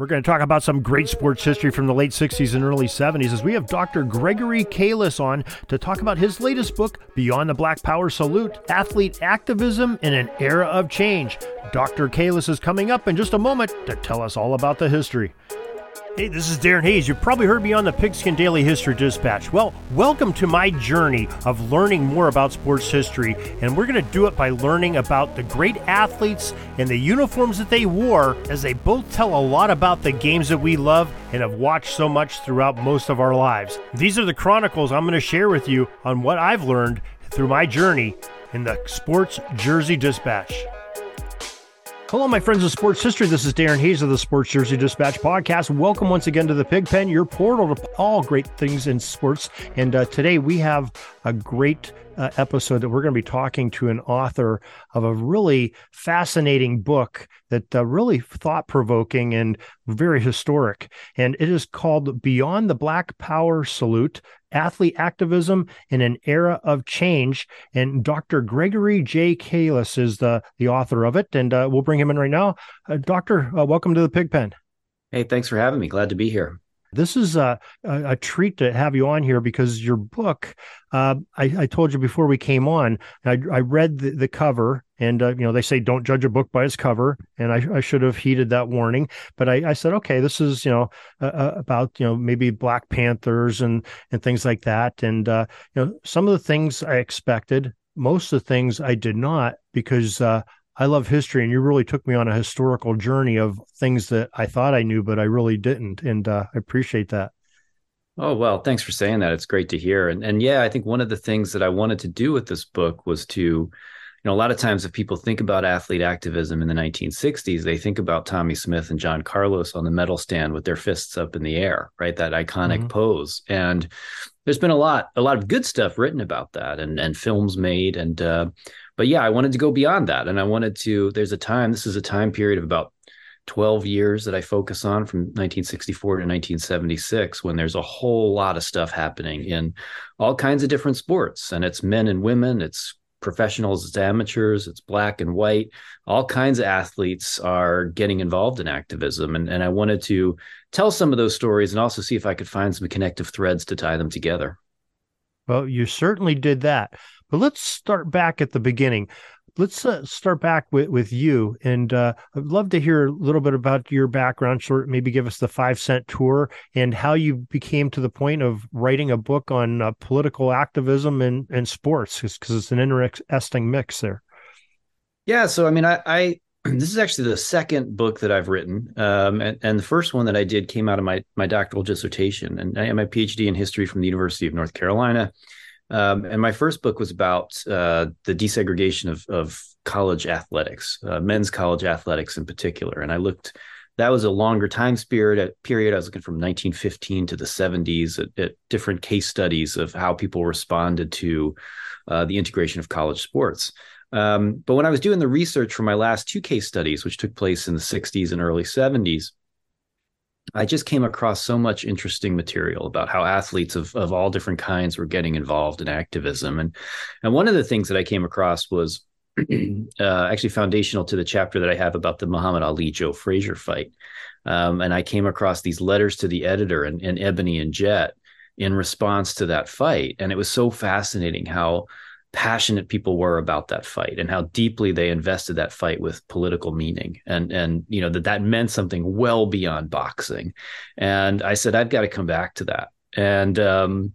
We're going to talk about some great sports history from the late 60s and early 70s as we have Dr. Gregory Kaliss on to talk about his latest book, Beyond the Black Power Salute Athlete Activism in an Era of Change. Dr. Kaliss is coming up in just a moment to tell us all about the history. Hey, this is Darren Hayes. You've probably heard me on the Pigskin Daily History Dispatch. Well, welcome to my journey of learning more about sports history, and we're going to do it by learning about the great athletes and the uniforms that they wore, as they both tell a lot about the games that we love and have watched so much throughout most of our lives. These are the chronicles I'm going to share with you on what I've learned through my journey in the Sports Jersey Dispatch. Hello, my friends of sports history. This is Darren Hayes of the Sports Jersey Dispatch podcast. Welcome once again to the Pigpen, your portal to all great things in sports. And uh, today we have a great uh, episode that we're going to be talking to an author of a really fascinating book that uh, really thought provoking and very historic. And it is called Beyond the Black Power Salute athlete activism in an era of change. And Dr. Gregory J. Kaliss is the, the author of it. And uh, we'll bring him in right now. Uh, doctor, uh, welcome to the Pigpen. Hey, thanks for having me. Glad to be here. This is a, a, a, treat to have you on here because your book, uh, I, I, told you before we came on, I, I read the, the cover and, uh, you know, they say don't judge a book by its cover. And I, I should have heeded that warning. But I, said, okay, this is, you know, uh, about, you know, maybe Black Panthers and, and things like that. And, uh, you know, some of the things I expected, most of the things I did not because uh, I love history, and you really took me on a historical journey of things that I thought I knew, but I really didn't, and uh, I appreciate that. Oh well, thanks for saying that. It's great to hear, and and yeah, I think one of the things that I wanted to do with this book was to, you know, a lot of times if people think about athlete activism in the 1960s, they think about Tommie Smith and John Carlos on the medal stand with their fists up in the air, right? That iconic mm-hmm. pose, and there's been a lot a lot of good stuff written about that, and and films made, and uh, but yeah, I wanted to go beyond that. And I wanted to, there's a time, this is a time period of about 12 years that I focus on from 1964 to 1976 when there's a whole lot of stuff happening in all kinds of different sports. And it's men and women, it's professionals, it's amateurs, it's black and white. All kinds of athletes are getting involved in activism. And, and I wanted to tell some of those stories and also see if I could find some connective threads to tie them together. Well, you certainly did that. But let's start back at the beginning. Let's uh, start back with, with you. And uh, I'd love to hear a little bit about your background, sort maybe give us the five cent tour and how you became to the point of writing a book on uh, political activism and, and sports, because it's an interesting mix there. Yeah. So, I mean, I, I this is actually the second book that I've written, um, and, and, the first one that I did came out of my my doctoral dissertation, and I have my PhD in history from the University of North Carolina. Um, and my first book was about uh, the desegregation of, of college athletics, uh, men's college athletics in particular. And I looked, that was a longer time period. Period. I was looking from 1915 to the 70s at, at different case studies of how people responded to uh, the integration of college sports. Um, but when I was doing the research for my last two case studies, which took place in the 60s and early 70s, I just came across so much interesting material about how athletes of, of all different kinds were getting involved in activism. And, and one of the things that I came across was uh, actually foundational to the chapter that I have about the Muhammad Ali Joe Frazier fight. Um, and I came across these letters to the editor in Ebony and Jet in response to that fight. And it was so fascinating how passionate people were about that fight and how deeply they invested that fight with political meaning. And and you know that that meant something well beyond boxing. And i said i've got to come back to that. And um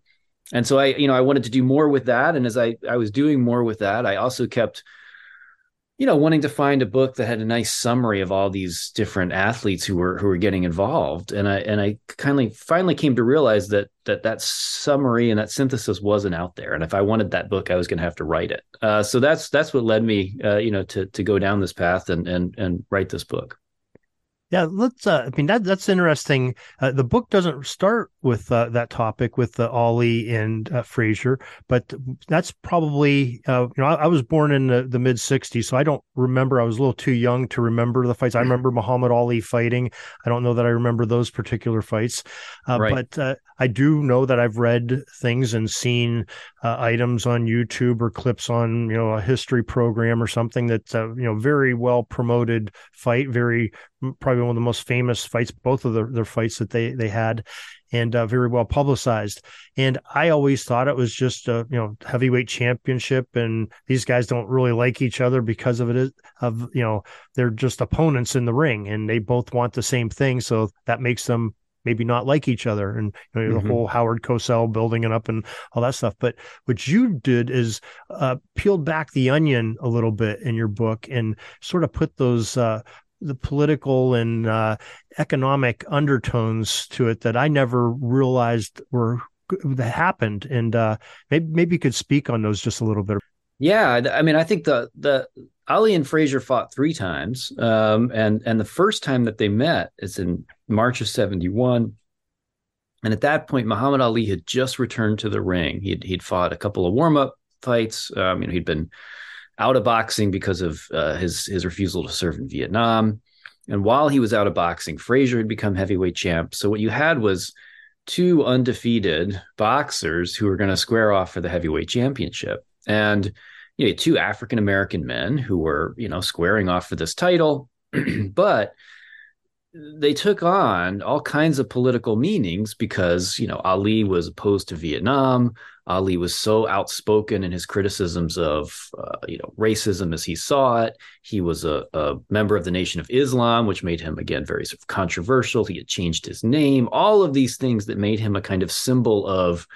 and so i you know i wanted to do more with that. And as i i was doing more with that i also kept you know, wanting to find a book that had a nice summary of all these different athletes who were who were getting involved, and I and I kindly finally came to realize that that that summary and that synthesis wasn't out there, and if I wanted that book, I was going to have to write it. Uh, so that's that's what led me, uh, you know, to to go down this path and and and write this book. Yeah, let's. Uh, I mean, that that's interesting. Uh, the book doesn't start with uh, that topic with uh, Ali and uh, Frazier, but that's probably. Uh, you know, I, I, was born in the, the mid '60s, so I don't remember. I was a little too young to remember the fights. I mm-hmm. remember Muhammad Ali fighting. I don't know that I remember those particular fights, uh, right. but I do know that I've read things and seen items on YouTube or clips on you know a history program or something that's you know very well promoted fight, very probably one of the most famous fights, both of the, their fights that they they had, and uh, very well publicized. And I always thought it was just a you know heavyweight championship, and these guys don't really like each other because of it. Of you know they're just opponents in the ring, and they both want the same thing, so that makes them maybe not like each other and you know, mm-hmm. the whole Howard Cosell building it up and all that stuff. But what you did is uh, peeled back the onion a little bit in your book and sort of put those uh, the political and uh, economic undertones to it that I never realized were that happened. And uh, maybe maybe you could speak on those just a little bit. Yeah, I mean, I think the the Ali and Frazier fought three times, um, and and the first time that they met is in March of '71. And at that point, Muhammad Ali had just returned to the ring. He'd he'd fought a couple of warm up fights. Um, you know, he'd been out of boxing because of uh, his his refusal to serve in Vietnam. And while he was out of boxing, Frazier had become heavyweight champ. So what you had was two undefeated boxers who were going to square off for the heavyweight championship. And you know, two African American men who were, you know, squaring off for this title, but they took on all kinds of political meanings because, you know, Ali was opposed to Vietnam. Ali was so outspoken in his criticisms of, uh, you know, racism as he saw it. He was a, a, member of the Nation of Islam, which made him again very sort of controversial. He had changed his name. All of these things that made him a kind of symbol of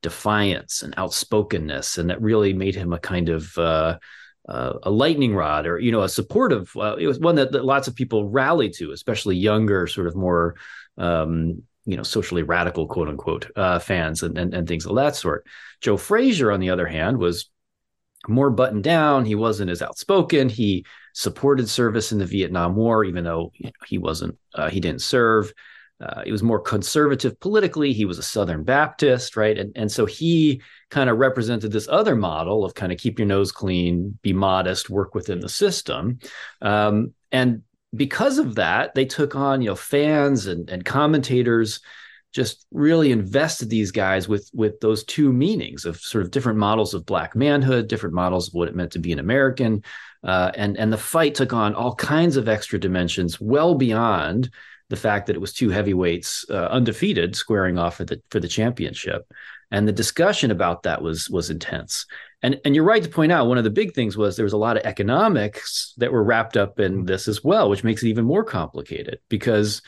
defiance and outspokenness, and that really made him a kind of uh, uh, a lightning rod, or you know, a supportive. Uh, it was one that, that lots of people rallied to, especially younger, sort of more um, you know socially radical quote unquote uh, fans and, and, and things of that sort. Joe Frazier, on the other hand, was more buttoned down. He wasn't as outspoken. He supported service in the Vietnam War, even though he wasn't uh, he didn't serve. Uh, he was more conservative politically. He was a Southern Baptist, right? And and so he kind of represented this other model of kind of keep your nose clean, be modest, work within the system. Um, and because of that, they took on, you know, fans and, and commentators just really invested these guys with with those two meanings of sort of different models of black manhood, different models of what it meant to be an American, uh, and and the fight took on all kinds of extra dimensions, well beyond the fact that it was two heavyweights uh, undefeated squaring off for the for the championship, and the discussion about that was was intense. And and you're right to point out one of the big things was there was a lot of economics that were wrapped up in mm-hmm. this as well, which makes it even more complicated because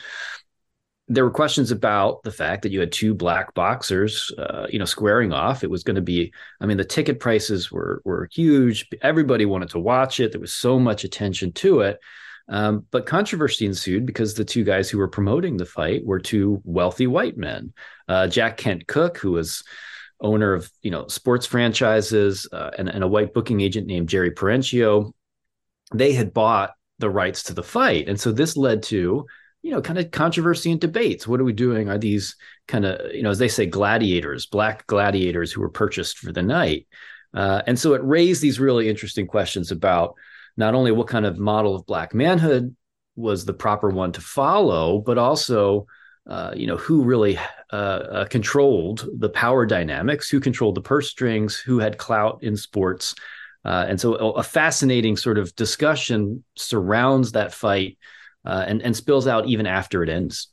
there were questions about the fact that you had two black boxers, uh, you know, squaring off. It was going to be, I mean, the ticket prices were were huge. Everybody wanted to watch it. There was so much attention to it. Um, but controversy ensued because the two guys who were promoting the fight were two wealthy white men. Uh, Jack Kent Cooke, who was owner of you know sports franchises uh, and, and a white booking agent named Jerry Perenchio, they had bought the rights to the fight, and so this led to you know kind of controversy and debates. What are we doing? Are these kind of you know as they say gladiators, black gladiators who were purchased for the night? Uh, and so it raised these really interesting questions about not only what kind of model of black manhood was the proper one to follow, but also uh, you know, who really uh, uh, controlled the power dynamics, who controlled the purse strings, who had clout in sports. Uh, and so a, fascinating sort of discussion surrounds that fight uh, and, and spills out even after it ends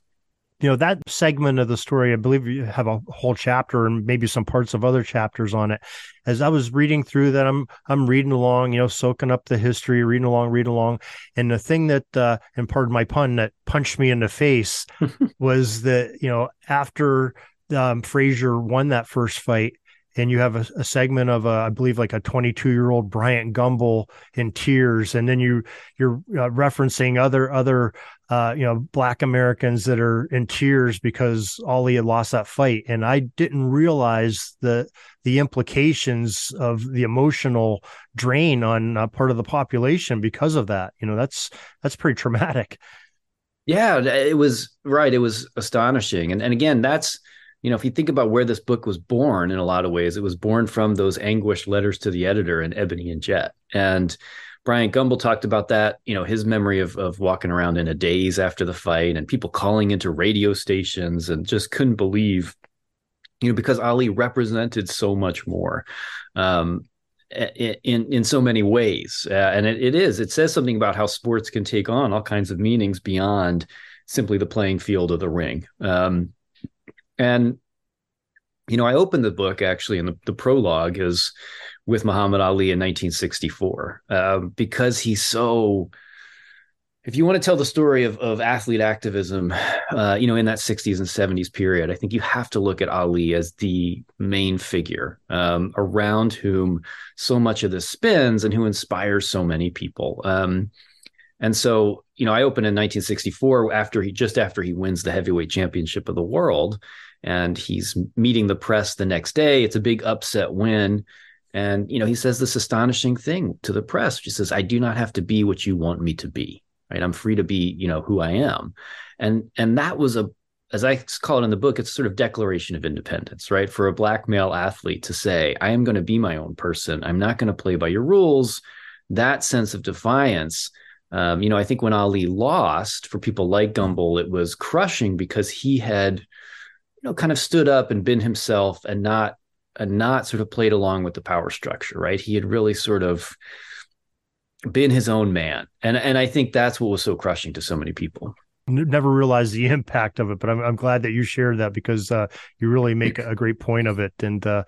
you know that segment of the story i believe you have a whole chapter and maybe some parts of other chapters on it. As i was reading through that i'm i'm reading along you know soaking up the history reading along reading along. And the thing that uh and pardon my pun that punched me in the face was that you know after um, frazier won that first fight and you have a, a segment of a, I believe like a 22 year old Bryant Gumbel in tears, and then you you're uh, referencing other other uh, you know Black Americans that are in tears because Ali had lost that fight, and I didn't realize the the implications of the emotional drain on uh, part of the population because of that. You know, that's that's pretty traumatic. Yeah, it was right. It was astonishing. And and again, that's you know, if you think about where this book was born in a lot of ways, it was born from those anguished letters to the editor in Ebony and Jet. And Bryant Gumbel talked about that, you know, his memory of of walking around in a daze after the fight and people calling into radio stations and just couldn't believe, you know, because Ali represented so much more. Um, in in so many ways, uh, and it, it is. It says something about how sports can take on all kinds of meanings beyond simply the playing field of the ring. Um, and you know, I opened the book actually, and the, the prologue is with Muhammad Ali in 1964 uh, because he's so. If you want to tell the story of, of athlete activism, uh, you know, in that 60s and 70s period, I think you have to look at Ali as the main figure um, around whom so much of this spins and who inspires so many people. Um, and so, you know, I opened in 1964 after he just after he wins the heavyweight championship of the world and he's meeting the press the next day. It's a big upset win. And, you know, he says this astonishing thing to the press, which says, I do not have to be what you want me to be. Right. I'm free to be, you know, who I am. And and that was a as I call it in the book, it's sort of declaration of independence, right? For a black male athlete to say, I am going to be my own person. I'm not going to play by your rules. That sense of defiance. Um, you know, I think when Ali lost, for people like Gumbel, it was crushing because he had you know, kind of stood up and been himself and not not sort of played along with the power structure, right? He had really sort of been his own man. And and I think that's what was so crushing to so many people. Never realized the impact of it, but I'm I'm glad that you shared that because uh, you really make a great point of it. And uh,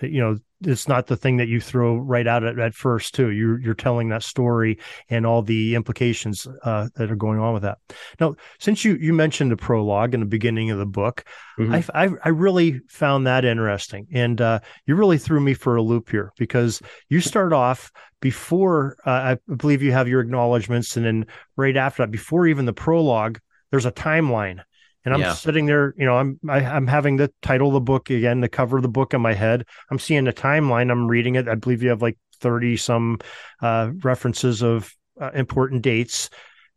you know, it's not the thing that you throw right out at, at first too. You're you're telling that story and all the implications uh, that are going on with that. Now since you you mentioned the prologue in the beginning of the book mm-hmm. I, I, I really found that interesting. And uh, you really threw me for a loop here because you start off before uh, i believe you have your acknowledgments and then right after that before even the prologue there's a timeline and I'm yeah. sitting there, you know, I'm I, am i am having the title of the book again, the cover of the book in my head. I'm seeing the timeline. I'm reading it. I believe you have like 30 some uh, references of uh, important dates,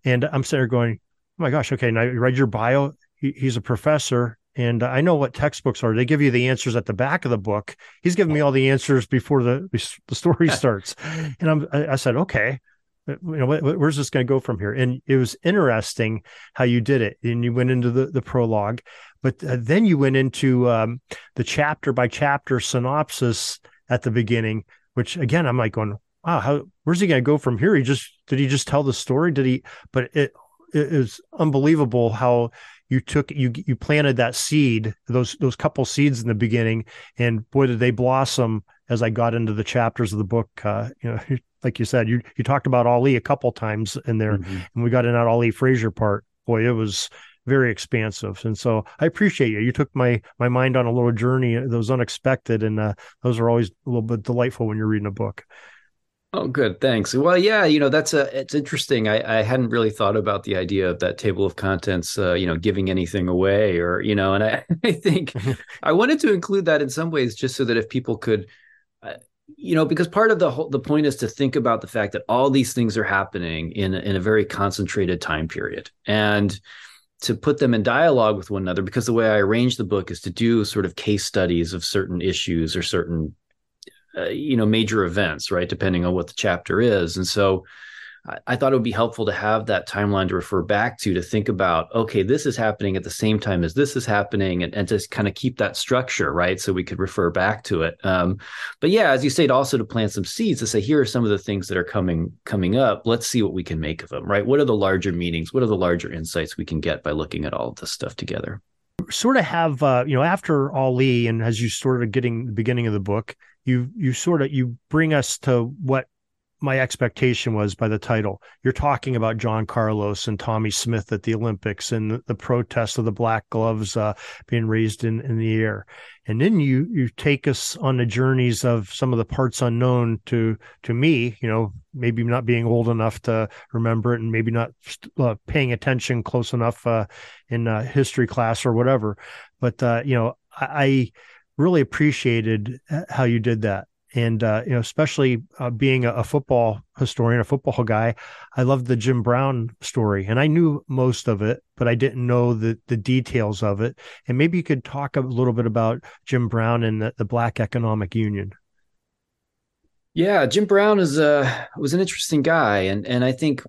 and I'm sitting there going, "Oh my gosh, okay." Now you read your bio. He, he's a professor, and I know what textbooks are. They give you the answers at the back of the book. He's giving me all the answers before the the story starts, and I'm I, I said, "Okay." Uh, you know, where's this going to go from here? And it was interesting how you did it. And you went into the, the prologue, but uh, then you went into um, the chapter by chapter synopsis at the beginning, which again, I'm like going, wow, how, where's he going to go from here? He just, did he just tell the story? Did he, but it, it is unbelievable how you took you you planted that seed those those couple seeds in the beginning and boy did they blossom as i got into the chapters of the book uh, you know like you said, you you talked about Ali a couple times in there, mm-hmm. and we got in that Ali Frazier part. Boy, it was very expansive, and so I appreciate you. You took my my mind on a little journey that was unexpected, and uh, those are always a little bit delightful when you're reading a book. Oh, good. Thanks. Well, yeah, you know, that's a, it's interesting. I, I hadn't really thought about the idea of that table of contents, uh, you know, giving anything away or, you know, and I, I think I wanted to include that in some ways just so that if people could, uh, you know because part of the whole the point is to think about the fact that all these things are happening in in a very concentrated time period. And to put them in dialogue with one another because the way i arrange the book is to do sort of case studies of certain issues or certain uh, you know major events right depending on what the chapter is. And so I thought it would be helpful to have that timeline to refer back to to think about, okay, this is happening at the same time as this is happening, and, and just kind of keep that structure, right? So we could refer back to it. Um, but yeah, as you said, also to plant some seeds to say, here are some of the things that are coming coming up. Let's see what we can make of them, right? What are the larger meanings? What are the larger insights we can get by looking at all of this stuff together? Sort of have, uh, you know, after Ali, and as you sort of getting the beginning of the book, you you sort of you bring us to what my expectation was by the title. You're talking about John Carlos and Tommie Smith at the Olympics and the, protest of the black gloves uh, being raised in, in the air. And then you you take us on the journeys of some of the parts unknown to to me, you know, maybe not being old enough to remember it and maybe not uh, paying attention close enough uh, in uh, history class or whatever. But uh, you know, I, I really appreciated uh, how you did that and uh, you know, especially uh, being a, a, football historian, a football guy, I loved the Jim Brown story, and I knew most of it, but I didn't know the the details of it. And maybe you could talk a little bit about Jim Brown and the, the Black Economic Union. Yeah, Jim Brown is a uh, was an interesting guy, and and I think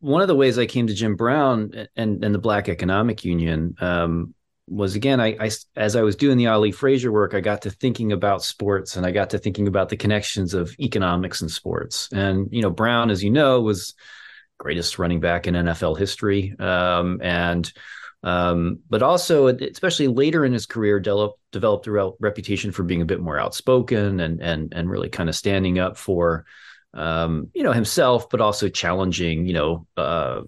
one of the ways I came to Jim Brown and and the Black Economic Union um, was again, I, I as I was doing the Ali Frazier work, I got to thinking about sports and I got to thinking about the connections of economics and sports. And you know, Brown, as you know, was greatest running back in NFL history, um, and um, but also, especially later in his career, developed developed a reputation for being a bit more outspoken and and and really kind of standing up for um, you know himself, but also challenging you know uh,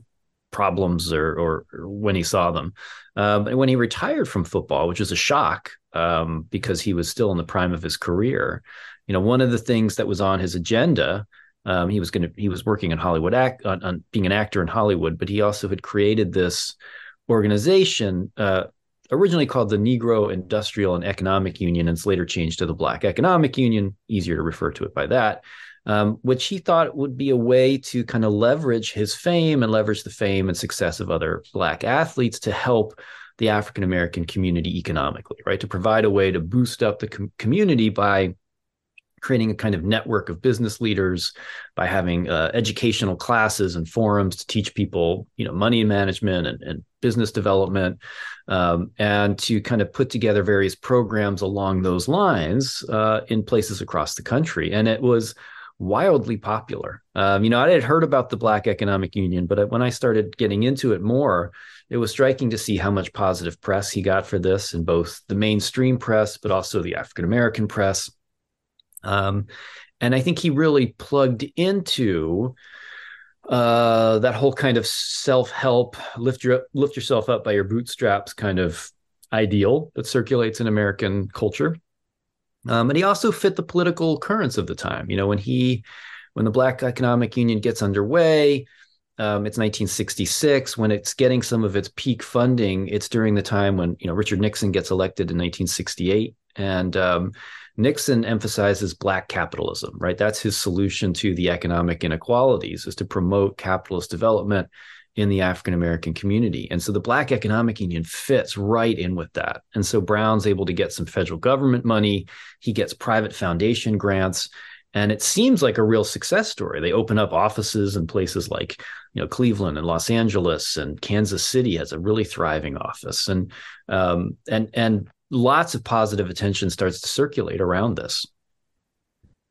problems or, or, when he saw them. Um, and when he retired from football, which was a shock um, because he was still in the prime of his career, you know, one of the things that was on his agenda, um, he was going to he was working in Hollywood act on, on, being an actor in Hollywood, but he also had created this organization. Uh, originally called the Negro Industrial and Economic Union, and it's later changed to the Black Economic Union. Easier to refer to it by that um, which he thought would be a way to kind of leverage his fame and leverage the fame and success of other Black athletes to help the African American community economically, right? To provide a way to boost up the com- community by creating a kind of network of business leaders by having uh, educational classes and forums to teach people you know money management and, and business development um, and to kind of put together various programs along those lines uh, in places across the country and it was wildly popular. Um, you know, I had heard about the Black Economic Union, but when I started getting into it more, it was striking to see how much positive press he got for this in both the mainstream press, but also the African American press. Um, and I think he really plugged into uh, that whole kind of self-help, lift your lift yourself up by your bootstraps kind of ideal that circulates in American culture. Um, and he also fit the political currents of the time. You know, when he, when the Black Economic Union gets underway, um, it's 1966 when it's getting some of its peak funding. It's during the time when you know Richard Nixon gets elected in 1968, and um, Nixon emphasizes black capitalism. Right, that's his solution to the economic inequalities is to promote capitalist development in the African American community. And so the Black Economic Union fits right in with that. And so Brown's able to get some federal government money, he gets private foundation grants. And it seems like a real success story. They open up offices in places like, you know, Cleveland and Los Angeles and Kansas City has a really thriving office, and um, and and lots of positive attention starts to circulate around this.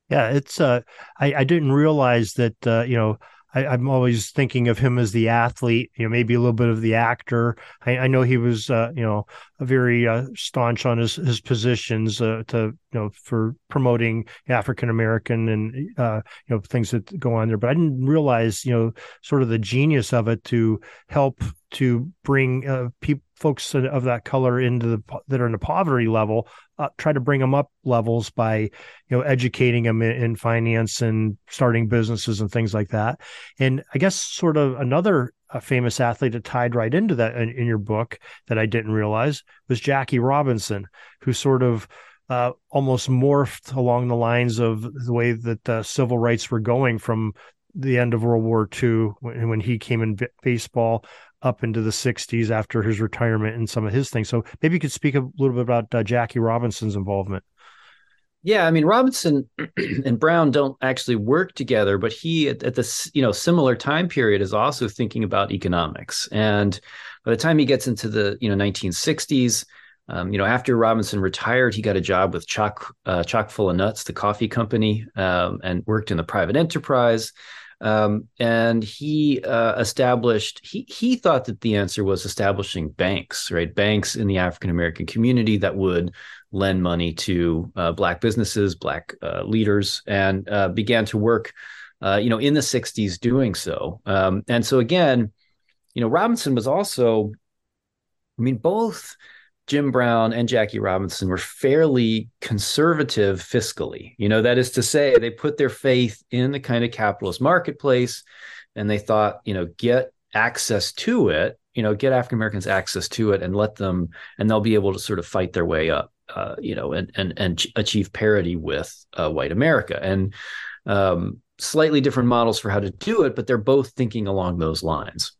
Yeah, it's. Uh, I, I didn't realize that. Uh, you know, I, am always thinking of him as the athlete, you know, maybe a little bit of the actor. I, I know he was, uh, you know, a very uh, staunch on his his positions uh, to, you know, for promoting African American and uh, you know things that go on there. But I didn't realize, you know, sort of the genius of it to help to bring uh, people folks of that color into the that are in the poverty level uh, try to bring them up levels by you know educating them in, in, finance and starting businesses and things like that. And i guess sort of another uh, famous athlete that tied right into that in, in, your book that i didn't realize was jackie robinson who sort of uh, almost morphed along the lines of the way that uh, civil rights were going from the end of World War II when, when he came in baseball up into the 60s after his retirement and some of his things. So maybe you could speak a little bit about uh, Jackie Robinson's involvement. Yeah, I mean Robinson and Brown don't actually work together, but he at, at this you know similar time period is also thinking about economics. And by the time he gets into the you know 1960s, um, you know after Robinson retired, he got a job with Chock uh, Chock full of nuts, the coffee company, um, and worked in the private enterprise. Um, and he uh, established he he thought that the answer was establishing banks, right? Banks in the African American community that would lend money to uh, black businesses, black uh, leaders, and uh, began to work, uh, you know, in the '60s doing so. Um, and so again, you know, Robinson was also, I mean, both Jim Brown and Jackie Robinson were fairly conservative fiscally. You know, that is to say, they put their faith in the kind of capitalist marketplace and they thought, you know, get access to it, you know, get African Americans access to it and let them, and they'll be able to sort of fight their way up uh, you know, and and and achieve parity with uh, white America. And um, slightly different models for how to do it, but they're both thinking along those lines.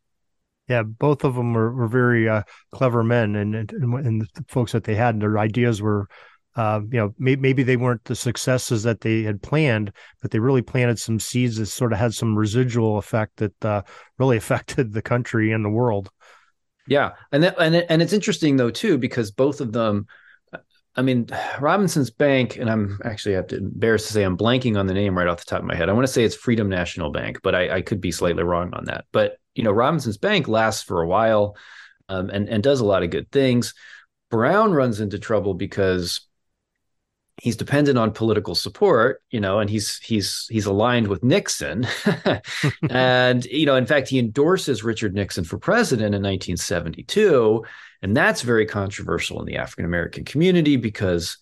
Yeah, both of them were, were very uh, clever men, and, and and the folks that they had, and their ideas were, uh, you know, may, maybe they weren't the successes that they had planned, but they really planted some seeds that sort of had some residual effect that uh, really affected the country and the world. Yeah, and that, and and it's interesting though too because both of them I mean, Robinson's Bank, and I'm actually I have to embarrassed to say I'm blanking on the name right off the top of my head. I want to say it's Freedom National Bank, but I, I could be slightly wrong on that. But you know, Robinson's Bank lasts for a while, um, and and does a lot of good things. Brown runs into trouble because he's dependent on political support, you know, and he's he's he's aligned with Nixon, and you know, in fact, he endorses Richard Nixon for president in 1972 and that's very controversial in the African American community because,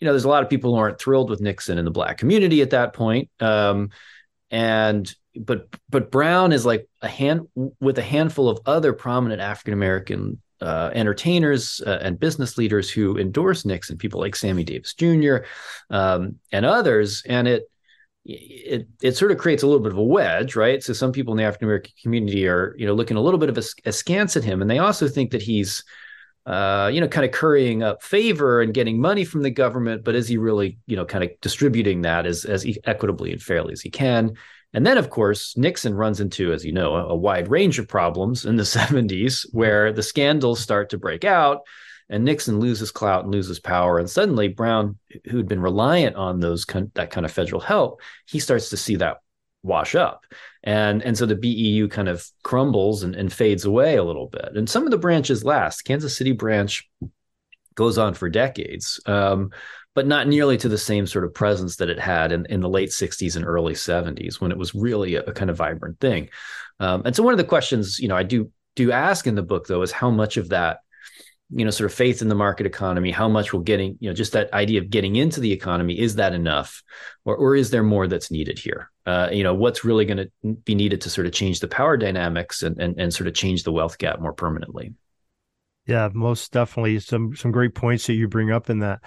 you know, there's a lot of people who aren't thrilled with Nixon in the black community at that point. Um, and but but Brown is like a hand with a handful of other prominent African American uh, entertainers uh, and business leaders who endorse Nixon, people like Sammy Davis Jr. Um, and others, and it it it sort of creates a little bit of a wedge, right? So some people in the African American community are, you know, looking a little bit of a, askance at him, and they also think that he's, uh, you know, kind of currying up favor and getting money from the government, but is he really, you know, kind of distributing that as as equitably and fairly as he can? And then, of course, Nixon runs into, as you know, a, a wide range of problems in the 70s where the scandals start to break out and Nixon loses clout and loses power, and suddenly Brown, who'd been reliant on those that kind of federal help, he starts to see that wash up, and and so the BEU kind of crumbles and, and fades away a little bit. And some of the branches last. Kansas City branch goes on for decades. Um, but not nearly to the same sort of presence that it had in, in the late 60s and early 70s when it was really a, a kind of vibrant thing. Um, and so one of the questions, you know, I do do ask in the book though is how much of that you know sort of faith in the market economy how much will getting you know just that idea of getting into the economy is that enough? Or, or is there more that's needed here? Uh, you know what's really going to be needed to sort of change the power dynamics and, and and sort of change the wealth gap more permanently? Yeah most definitely. Some some great points that you bring up in that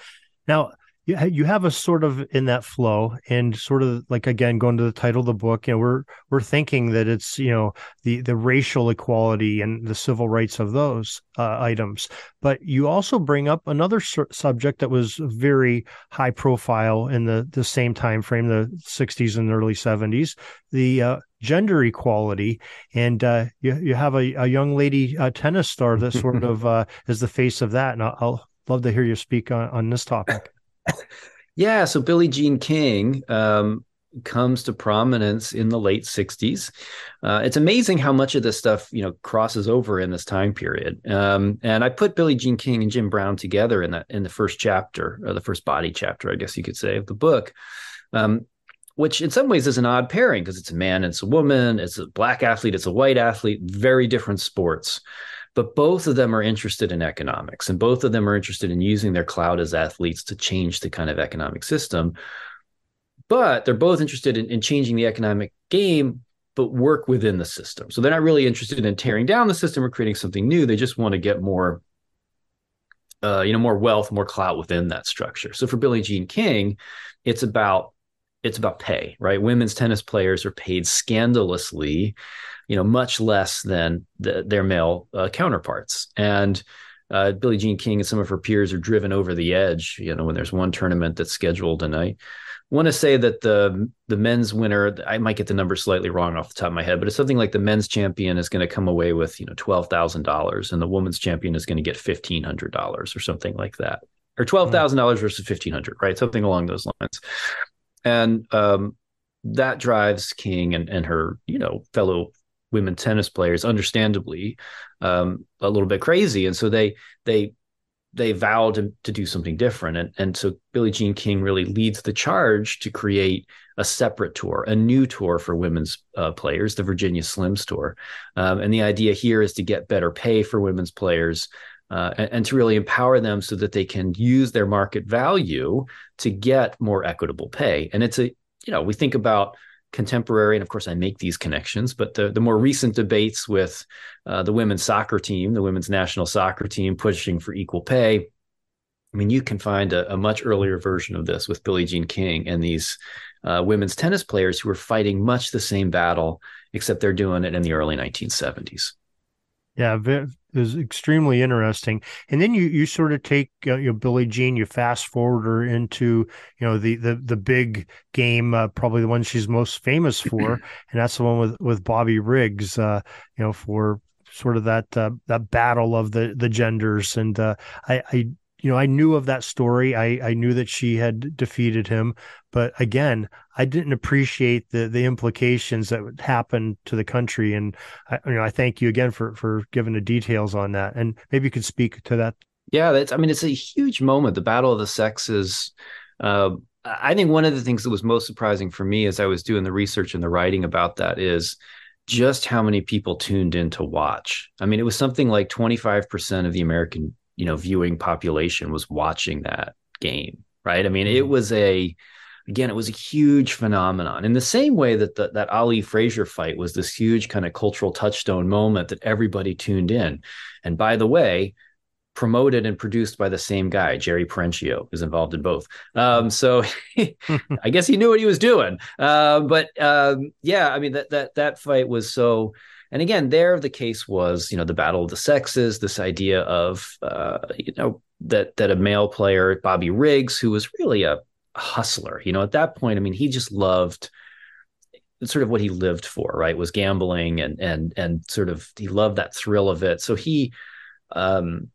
now you you have a sort of in that flow and sort of like again going to the title of the book you know we're we're thinking that it's you know the the racial equality and the civil rights of those uh, items. But you also bring up another su- subject that was very high profile in the the same time frame the 60s and early 70s the uh, gender equality. And uh, you you have a, a young lady uh, tennis star that sort of uh, is the face of that. And I'll, I'll love to hear you speak on, on this topic yeah, so Billie Jean King um, comes to prominence in the late 60s. Uh, it's amazing how much of this stuff, you know, crosses over in this time period. Um, and I put Billie Jean King and Jim Brown together in that in the first chapter, or the first body chapter, I guess you could say, of the book. Um, which in some ways is an odd pairing because it's a man and it's a woman, it's a black athlete, it's a white athlete, very different sports but both of them are interested in economics and both of them are interested in using their cloud as athletes to change the kind of economic system. But they're both interested in, in changing the economic game but work within the system. So they're not really interested in tearing down the system or creating something new. They just want to get more uh, you know more wealth more clout within that structure. So for billie jean king it's about it's about pay right? Women's tennis players are paid scandalously you know, much less than the, their male uh, counterparts. And uh, Billie Jean King and some of her peers are driven over the edge. You know, when there's one tournament that's scheduled, and I want to say that the the men's winner, I might get the number slightly wrong off the top of my head, but it's something like the men's champion is going to come away with you know twelve thousand dollars, and the women's champion is going to get fifteen hundred dollars or something like that, or twelve thousand dollars versus fifteen hundred, right? Something along those lines. And um, that drives King and, and her, you know, fellow women tennis players, understandably, um, a little bit crazy, and so they they they vowed to, to do something different, and and so Billie Jean King really leads the charge to create a separate tour, a new tour for women's uh, players, the Virginia Slims Tour, um, and the idea here is to get better pay for women's players. Uh, and, and, to really empower them so that they can use their market value to get more equitable pay. And it's a, you know, we think about contemporary, and of course I make these connections, but the, the more recent debates with uh, the women's soccer team, the women's national soccer team pushing for equal pay, I mean, you can find a, a much earlier version of this with Billie Jean King and these uh, women's tennis players who are fighting much the same battle, except they're doing it in the early 1970s. Yeah, was extremely interesting. And then you you sort of take uh, you know Billie Jean, you fast forward her into you know the the the big game, uh, probably the one she's most famous for, and that's the one with with Bobby Riggs. Uh, you know for sort of that uh, that battle of the the genders, and uh, I I you know, I knew of that story. I, I knew that she had defeated him, but again, I didn't appreciate the the implications that would happen to the country. And I, you know, I thank you again for for giving the details on that. And maybe you could speak to that. Yeah, that's. I mean, it's a huge moment. The battle of the sexes. Uh, I think one of the things that was most surprising for me as I was doing the research and the writing about that is just how many people tuned in to watch. I mean, it was something like 25% of the American you know viewing population was watching that game right? I mean it mm-hmm. was a again it was a huge phenomenon. In the same way that the, that ali frazier fight was this huge kind of cultural touchstone moment that everybody tuned in. And by the way promoted and produced by the same guy jerry perenchio is involved in both. Um, so i guess he knew what he was doing. Uh, but um, yeah i mean that that that fight was so and again, there the case was, you know, the battle of the sexes, this idea of, uh, you know, that that a male player, Bobby Riggs, who was really a hustler, you know, at that point, I mean, he just loved sort of what he lived for, right? Was gambling and and and sort of he loved that thrill of it. So he um,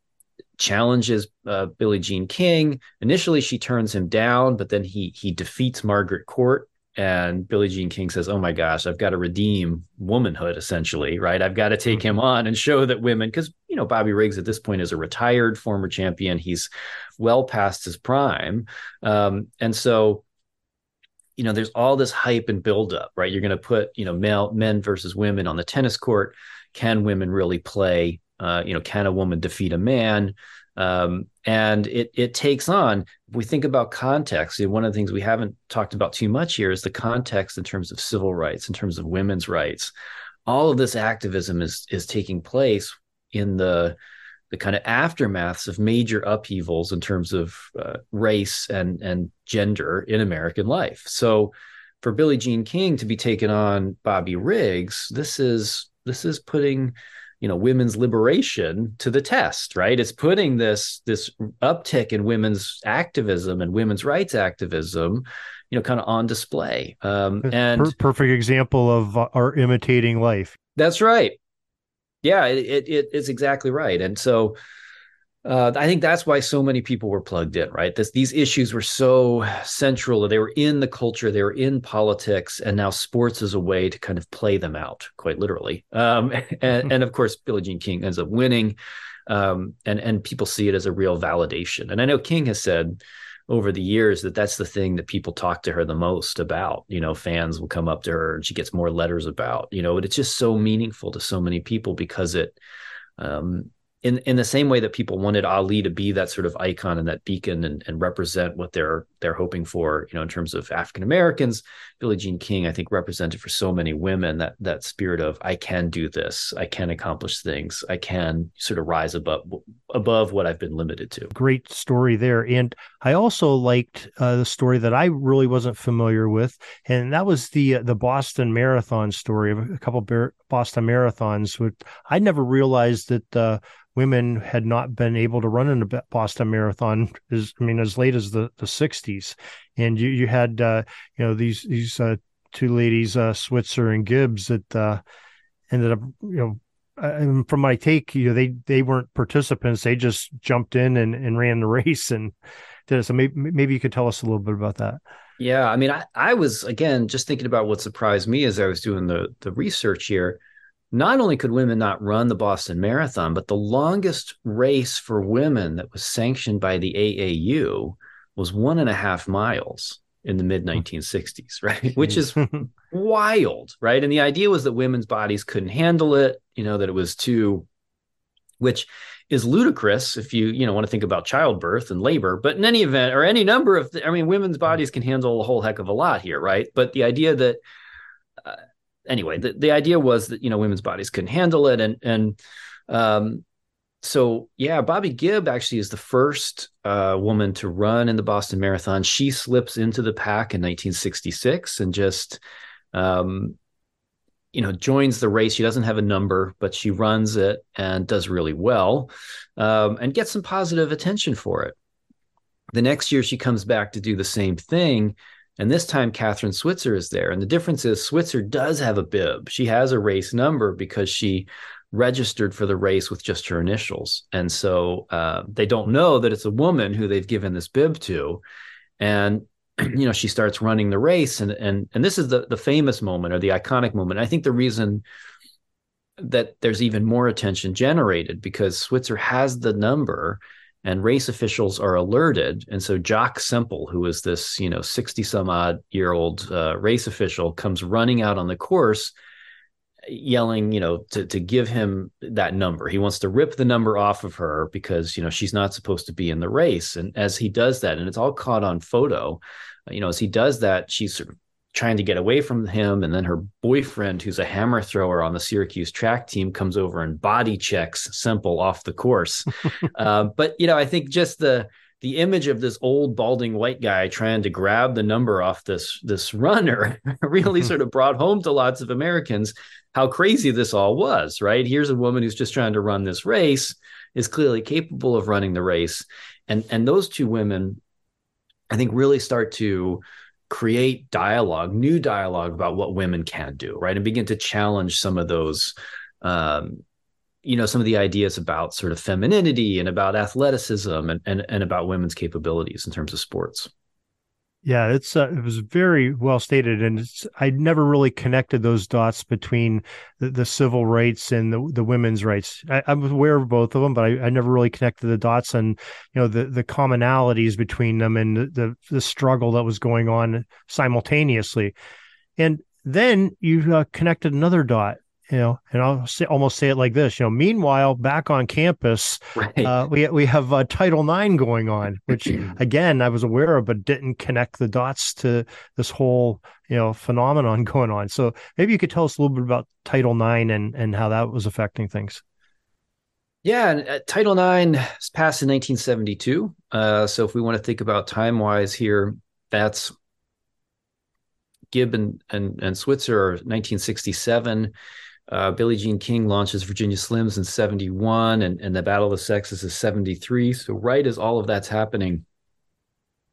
challenges uh, Billie Jean King. Initially, she turns him down, but then he he defeats Margaret Court and Billie Jean King says, "Oh my gosh, I've got to redeem womanhood essentially, right? I've got to take him mm-hmm. on and show that women cuz you know Bobby Riggs at this point is a retired former champion. He's well past his prime. Um, and so you know, there's all this hype and buildup, right? You're going to put, you know, male men versus women on the tennis court. Can women really play? Uh, you know, can a woman defeat a man? Um, and it it takes on. We think about context, one of the things we haven't talked about too much here is the context in terms of civil rights, in terms of women's rights. All of this activism is is taking place in the the kind of aftermaths of major upheavals in terms of uh, race and and gender in American life. So, for Billie Jean King to be taken on Bobby Riggs, this is this is putting you know women's liberation to the test right? It's putting this this uptick in women's activism and women's rights activism you know kind of on display. Um and per- perfect example of uh, our imitating life. That's right. Yeah it, it, it is exactly right. And so uh, I think that's why so many people were plugged in, right? This, these issues were so central. They were in the culture, they were in politics, and now sports is a way to kind of play them out, quite literally. Um, and, and, of course, Billie Jean King ends up winning, um, and and people see it as a real validation. And I know King has said over the years that that's the thing that people talk to her the most about. You know, fans will come up to her, and she gets more letters about. You know, but it's just so meaningful to so many people because it um, in in the same way that people wanted Ali to be that sort of icon and that beacon and, and represent what they're they're hoping for, you know, in terms of African Americans, Billie Jean King, I think, represented for so many women that that spirit of I can do this, I can accomplish things, I can sort of rise above above what I've been limited to. Great story there, and I also liked uh, the story that I really wasn't familiar with, and that was the uh, the Boston Marathon story of a couple Boston marathons. Which I never realized that. Uh, women had not been able to run in a Boston Marathon as I mean as late as the the 60s, and you you had uh, you know these these uh, two ladies, uh, Switzer and Gibbs, that uh, ended up you know. Uh, from my take, you know, they they weren't participants; they just jumped in and, and ran the race and did it. So maybe maybe you could tell us a little bit about that. Yeah, I mean, I, I was again just thinking about what surprised me as I was doing the the research here not only could women not run the Boston Marathon, but the longest race for women that was sanctioned by the AAU was one and a half miles in the hmm. mid 1960s, right? Which is wild, right? And the idea was that women's bodies couldn't handle it, you know, that it was too, which is ludicrous if you, you know, want to think about childbirth and labor. But in any event, or any number of, I mean, women's hmm. bodies can handle a whole heck of a lot here, right? But the idea that, anyway, the, the idea was that you know women's bodies couldn't handle it, and and um, so yeah, Bobbi Gibb actually is the first uh, woman to run in the Boston Marathon. She slips into the pack in 1966 and just, um, you know, joins the race. She doesn't have a number, but she runs it and does really well, um, and gets some positive attention for it. The next year, she comes back to do the same thing. And this time, Kathrine Switzer is there. And the difference is Switzer does have a bib. She has a race number because she registered for the race with just her initials. And so uh, they don't know that it's a woman who they've given this bib to. And you know, she starts running the race, and and and this is the the famous moment or the iconic moment. I think the reason that there's even more attention generated because Switzer has the number and race officials are alerted. And so Jock Semple, who is this, you know, 60 some odd year old uh, race official, comes running out on the course yelling, you know, to to give him that number. He wants to rip the number off of her because you know she's not supposed to be in the race. And as he does that, and it's all caught on photo, you know, as he does that, she's sort of trying to get away from him, and then her boyfriend, who's a hammer thrower on the Syracuse track team, comes over and body checks Semple off the course. uh, but you know, I think just the the image of this old balding white guy trying to grab the number off this this runner really sort of brought home to lots of Americans how crazy this all was, right? Here's a woman who's just trying to run this race, is clearly capable of running the race. And and those two women, I think, really start to create dialogue, new dialogue about what women can do, right? And begin to challenge some of those um, you know some of the ideas about sort of femininity and about athleticism and, and, and about women's capabilities in terms of sports yeah, it's uh, it was very well stated, and I never really connected those dots between the, the civil rights and the, the women's rights. I, was aware of both of them, but I, I, never really connected the dots and you know the the commonalities between them and the, the, the struggle that was going on simultaneously. And then you uh, connected another dot you know, and I'll say, almost say it like this, you know, meanwhile, back on campus, right. uh, we, we have uh, Title IX going on, which again, I was aware of, but didn't connect the dots to this whole, you know, phenomenon going on. So maybe you could tell us a little bit about Title IX and, and how that was affecting things. Yeah, and, uh, Title IX was passed in 1972. Uh, so if we want to think about time wise here, that's Gibb and, and, and Switzer 1967 uh, Billie Jean King launches Virginia Slims in 71, and, and the Battle of the Sexes is 73. So, right as all of that's happening,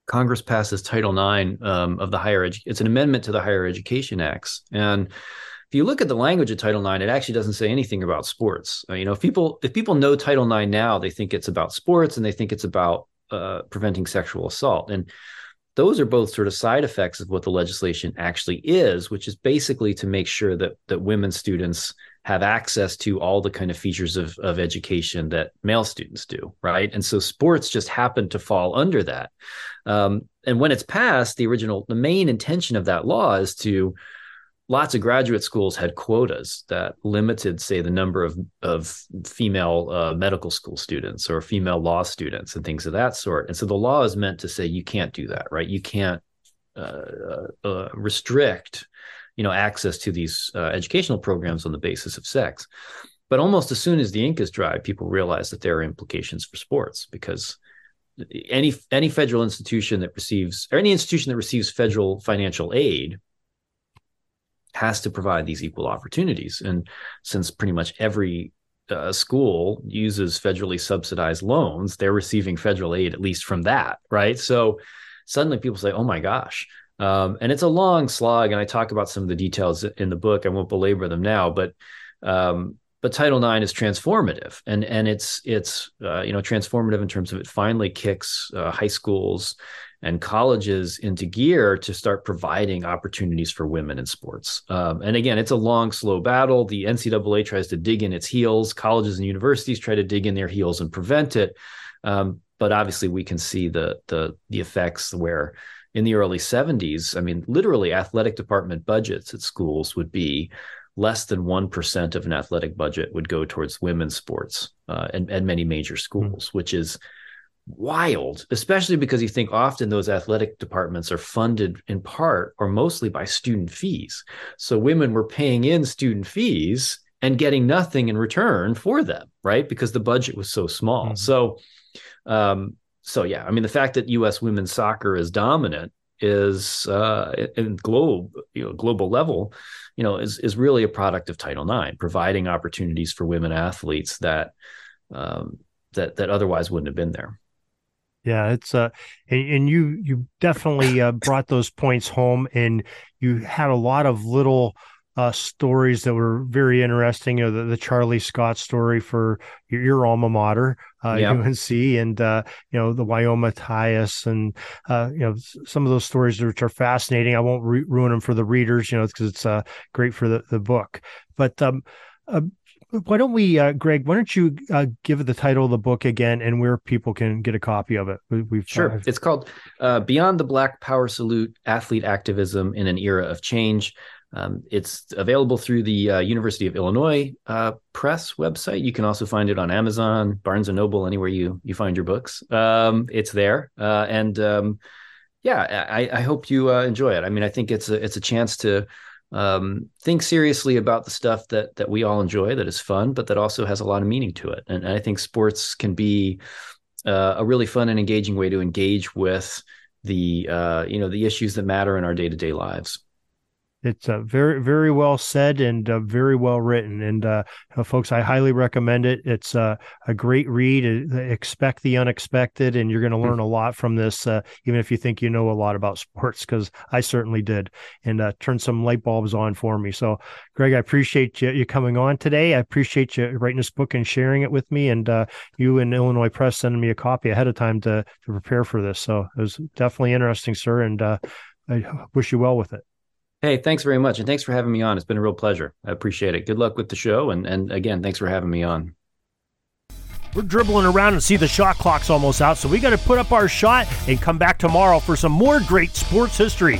Congress passes Title IX um, of the higher education. It's an amendment to the Higher Education Acts. And if you look at the language of Title IX, it actually doesn't say anything about sports. Uh, you know, if people if people know Title IX now, they think it's about sports and they think it's about uh, preventing sexual assault. And those are both sort of side effects of what the legislation actually is, which is basically to make sure that that women students have access to all the kind of features of, of education that male students do, right? And so sports just happen to fall under that. Um, and when it's passed, the original, the main intention of that law is to lots of graduate schools had quotas that limited, say, the number of of female uh, medical school students or female law students and things of that sort. And so the law is meant to say you can't do that, right? You can't uh, uh, uh restrict, you know, access to these uh, educational programs on the basis of sex. But almost as soon as the ink is dry, people realize that there are implications for sports because any any federal institution that receives or any institution that receives federal financial aid has to provide these equal opportunities. And since pretty much every uh, school uses federally subsidized loans, they're receiving federal aid at least from that, right? So suddenly people say, "Oh my gosh." Um, and it's a long slog, and I talk about some of the details in the book. I won't belabor them now, but um, but Title IX is transformative, and and it's it's uh, you know transformative in terms of it finally kicks uh, high schools and colleges into gear to start providing opportunities for women in sports. Um, and again, it's a long, slow battle. The NCAA tries to dig in its heels. Colleges and universities try to dig in their heels and prevent it. Um, but obviously, we can see the the the effects where in the early 70s, I mean, literally, athletic department budgets at schools would be less than 1% of an athletic budget would go towards women's sports uh, and, and many major schools, mm-hmm. which is wild, especially because you think often those athletic departments are funded in part or mostly by student fees. So women were paying in student fees and getting nothing in return for them, right? Because the budget was so small. Mm-hmm. So, um, so yeah, I mean, the fact that U.S. women's soccer is dominant is uh, in globe, you know, global level, you know, is is really a product of Title IX, providing opportunities for women athletes that um, that that otherwise wouldn't have been there. Yeah, it's uh, and, and you you definitely uh, brought those points home, and you had a lot of little uh, stories that were very interesting. You know, the, the Charlie Scott story for your, your alma mater, uh, yep. UNC, and uh, you know the Wyomia Tyus, and uh, you know some of those stories which are fascinating. I won't re- ruin them for the readers, you know, because it's uh, great for the the book. But um, uh, why don't we, uh, Greg? Why don't you uh, give the title of the book again and where people can get a copy of it? We've sure. Uh, it's called uh, "Beyond the Black Power Salute: Athlete Activism in an Era of Change." Um, it's available through the uh, University of Illinois uh, Press website. You can also find it on Amazon, Barnes and Noble, anywhere you you find your books. Um, it's there, uh, and um, yeah, I, I, hope you uh, enjoy it. I mean, I think it's a it's a chance to um, think seriously about the stuff that that we all enjoy, that is fun, but that also has a lot of meaning to it. And, and I think sports can be uh, a really fun and engaging way to engage with the uh, you know the issues that matter in our day to day lives. It's uh, very, very well said and uh, very well written. And uh, uh folks, I highly recommend it. It's uh, a great read. Uh, expect the unexpected, and you're going to hmm. learn a lot from this, even if you think you know a lot about sports, because I certainly did, and turned some light bulbs on for me. So, Greg, I appreciate you, you, coming on today. I appreciate you writing this book and sharing it with me, and you and Illinois Press sending me a copy ahead of time to to prepare for this. So it was definitely interesting, sir, and I wish you well with it. Hey, thanks very much. And thanks for having me on. It's been a real pleasure. I appreciate it. Good luck with the show. And, and again, thanks for having me on. We're dribbling around and see the shot clock's almost out, so we got to put up our shot and come back tomorrow for some more great sports history.